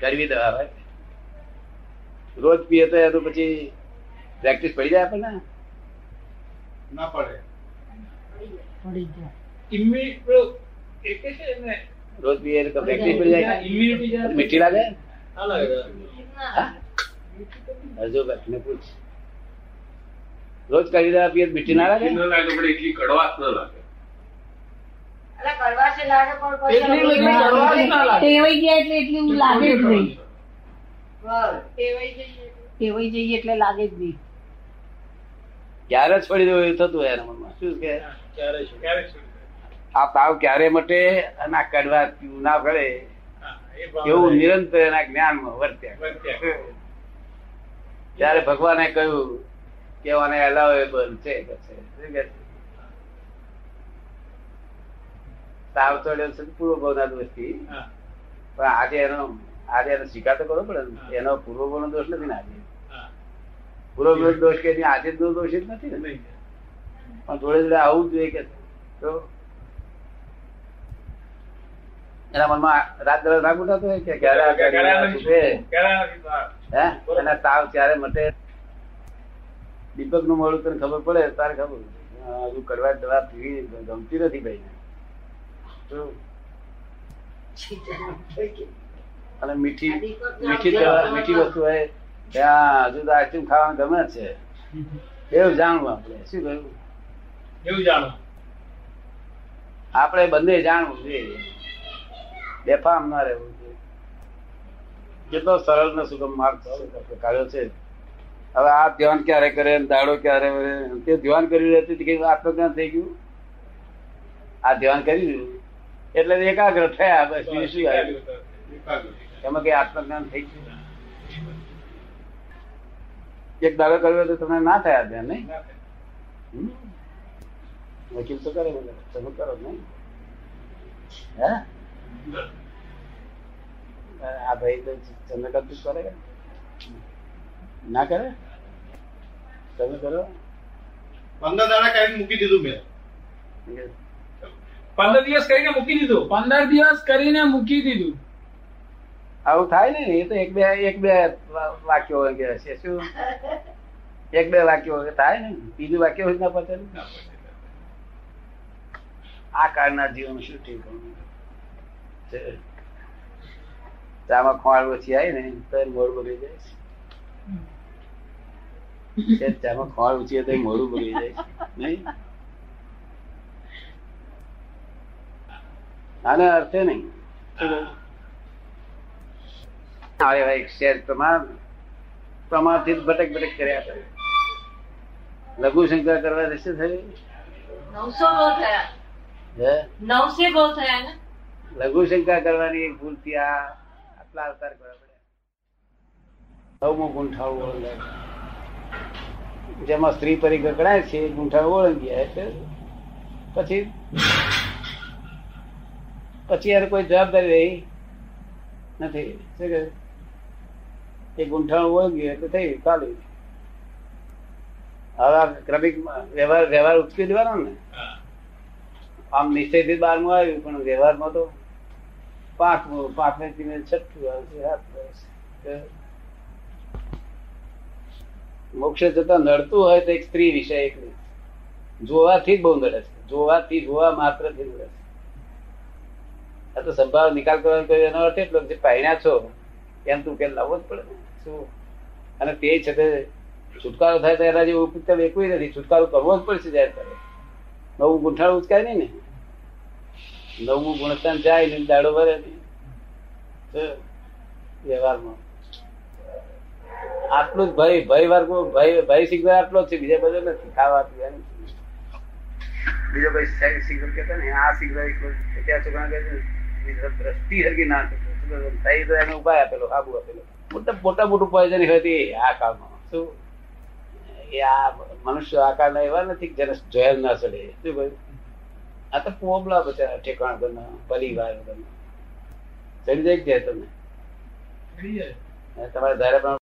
કરવી દવા હોય. રોજ પીએ તો એનું પછી પ્રેક્ટિસ પડી જાય આપણને? ના પડે. રોજ પીએ તો પ્રેક્ટિસ પડી જાય. મીઠી લાગે? ના હજુ ને પૂછ. રોજ કરી દવા પીએ તો મીઠી ના લાગે? ન લાગે પણ એટલી કડવાશ ન લાગે એટલે કડવાશ લાગે પણ પછી એટલી બધી કડવાશ ના લાગે. ટેવાઈ ગયા એટલે એટલી લાગે જ નહીં. ટેવાઈ જઈએ એટલે. ટેવાઈ જઈએ એટલે લાગે જ નહીં. ક્યારે છોડી દેવું એવું થતું એના મનમાં? શું કે? ક્યારે શું ક્યારે શું આ તાવ ક્યારે મટે અને આ કડવા ના ભાવ એવું નિરંતર એના જ્ઞાનમાં વર્ત્યા. વર્ત્યા. ત્યારે ભગવાને કહ્યું કે આને અલાવેબલ છે કે છે. શું કે છે? તાવ ચડ્યો છે પૂર્વ ભાવના દોષથી પણ આજે એનો આજે એનો સ્વીકાર તો કરવો પડે એનો પૂર્વ ભાવનો દોષ નથી ને આજે. પૂર્વ ભાવનો દોષ કે આજે દોષ જ નથી ને. પણ જોડે જોડે આવું જોઈએ કે તો એના મનમાં રાત દરરોજ રાગ ઉઠાતો હોય કે ક્યારે અને તાવ ક્યારે મટે? દીપકનું મોડું તને ખબર પડે? તારે ખબર? હજુ કરવા દવા પીવી ગમતી નથી ભાઈ અને મીઠી મીઠી મીઠી વસ્તુ હોય. ત્યાં હજુ તો આઈસ્ક્રીમ ખાવાનું ગમે છે. એવું જાણવું આપણે. શું કહ્યું? એવું જાણવું. આપણે બંને જાણવું જોઈએ. બેફામ ના રહેવું જોઈએ. કેટલો સરળ ને સુગમ માર્ગ કાઢ્યો છે? હવે આ ધ્યાન ક્યારે કરે દાડો ક્યારે કરે? તે ધ્યાન કરી રહેતી હતી કે આત્મજ્ઞાન થઈ ગયું? આ ધ્યાન કરી દીધું એટલે એકાગ્ર થયા બસ બીજું શું આવ્યું. એમાં કઈ આત્મજ્ઞાન થઈ ગયું? એક દાડો કર્યો તો તમને ના થયા ધ્યાન નહીં? વકીલ તો કરે તમે કરો નહીં. હે? આ ભાઈ તો ચંદ્રકાંત કરે? ના કરે? તમે કરો? પંદર દાડા કાઢીને મૂકી દીધું મેં. પંદર દિવસ કરીને મૂકી દીધું? પંદર દિવસ કરીને મૂકી દીધું. આવું થાય ને એ તો એક બે એક બે વાક્યો કે છે. શું? એક બે વાક્યો હોય થાય ને? બીજું વાક્ય હોય ના પતે આ કાળના જીવન શું ઠીક ચામાં ખોળ ઓછી આવી ને તો એનું બગડી જાય છે. ચામાં ખોળ ઓછી તો મોડું બગડી જાય નહીં? આને અર્થે નહીં. શું કહ્યું? હવે હવે એક શેર પ્રમાણ પ્રમાણથી ભટક ભટક કર્યા કરે. લઘુ શંકા કરવા દેશે થયું? નવસો બહુ થયા. હે? નવસે બહુ થયા ને? લઘુ શંકા કરવાની એક ભૂલથી આ આટલા અવતાર કરવા પડે નવમું ગુંઠાળું ઓળંગાય જેમાં સ્ત્રી પરી ગગડાય છે એ ઓળંગી ઓળંગ્યા છે. પછી પછી યાર કોઈ જવાબદારી રહી નથી. શું કહ્યું? એ ગુંઠાણું ઓળંગ્યું એટલે થઈ ચાલુ હવે ક્રમિક વ્યવહાર વ્યવહાર ઉચકી દેવાનો ને? આમ નિશ્ચયથી બારમું આવ્યું, પણ વ્યવહારમાં તો પાંચમું પાંચમે થી છઠ્ઠું આવશે સાતમું મોક્ષ જતા નડતું હોય તો એક સ્ત્રી વિષય એકલી જોવાથી જ બહુ નડે છે. જોવાથી જોવા માત્રથી નડે છે. તો સંભાવ નિકાલ કરવાનો એનો અર્થ એટલો કે જે પહેણ્યા છો, એમ તું કે લાવવો જ પડે શું? અને તે છતાં છુટકારો થાય તો એના જેવું ઉપયુક્ત એકુય નથી. છુટકારો કરવો જ પડશે જાય ત્યારે નવું ગુંઠાણ ઉચકાય નહીં ને. નવમું ગુણસ્થાન જાય ને દાડો ભરે નહીં વ્યવહારમાં. આટલું જ ભય ભય વર્ગ ભય ભય સિગ્નલ આટલો જ છે. બીજા બધો નથી. ખાવા, પીવાનું બીજો કોઈ સિગ્નલ કહેતા ને આ સિગ્નલ ત્યાં છોકરા કહે છે દ્રષ્ટિ હરકી ના થતો. તો એને ઉપાય આપેલો આબુ આપેલો. મોટા મોટા પોઈઝન હતી આ કાળમાં. શું? એ આ મનુષ્ય આકારના એવા નથી જેને જોયા ના ચડે. શું ભાઈ આ તો પોબલા બધા ઠેકાણ કરના પરિવાર કરના ચડી જાય કે તમને? તમારે ધારે પણ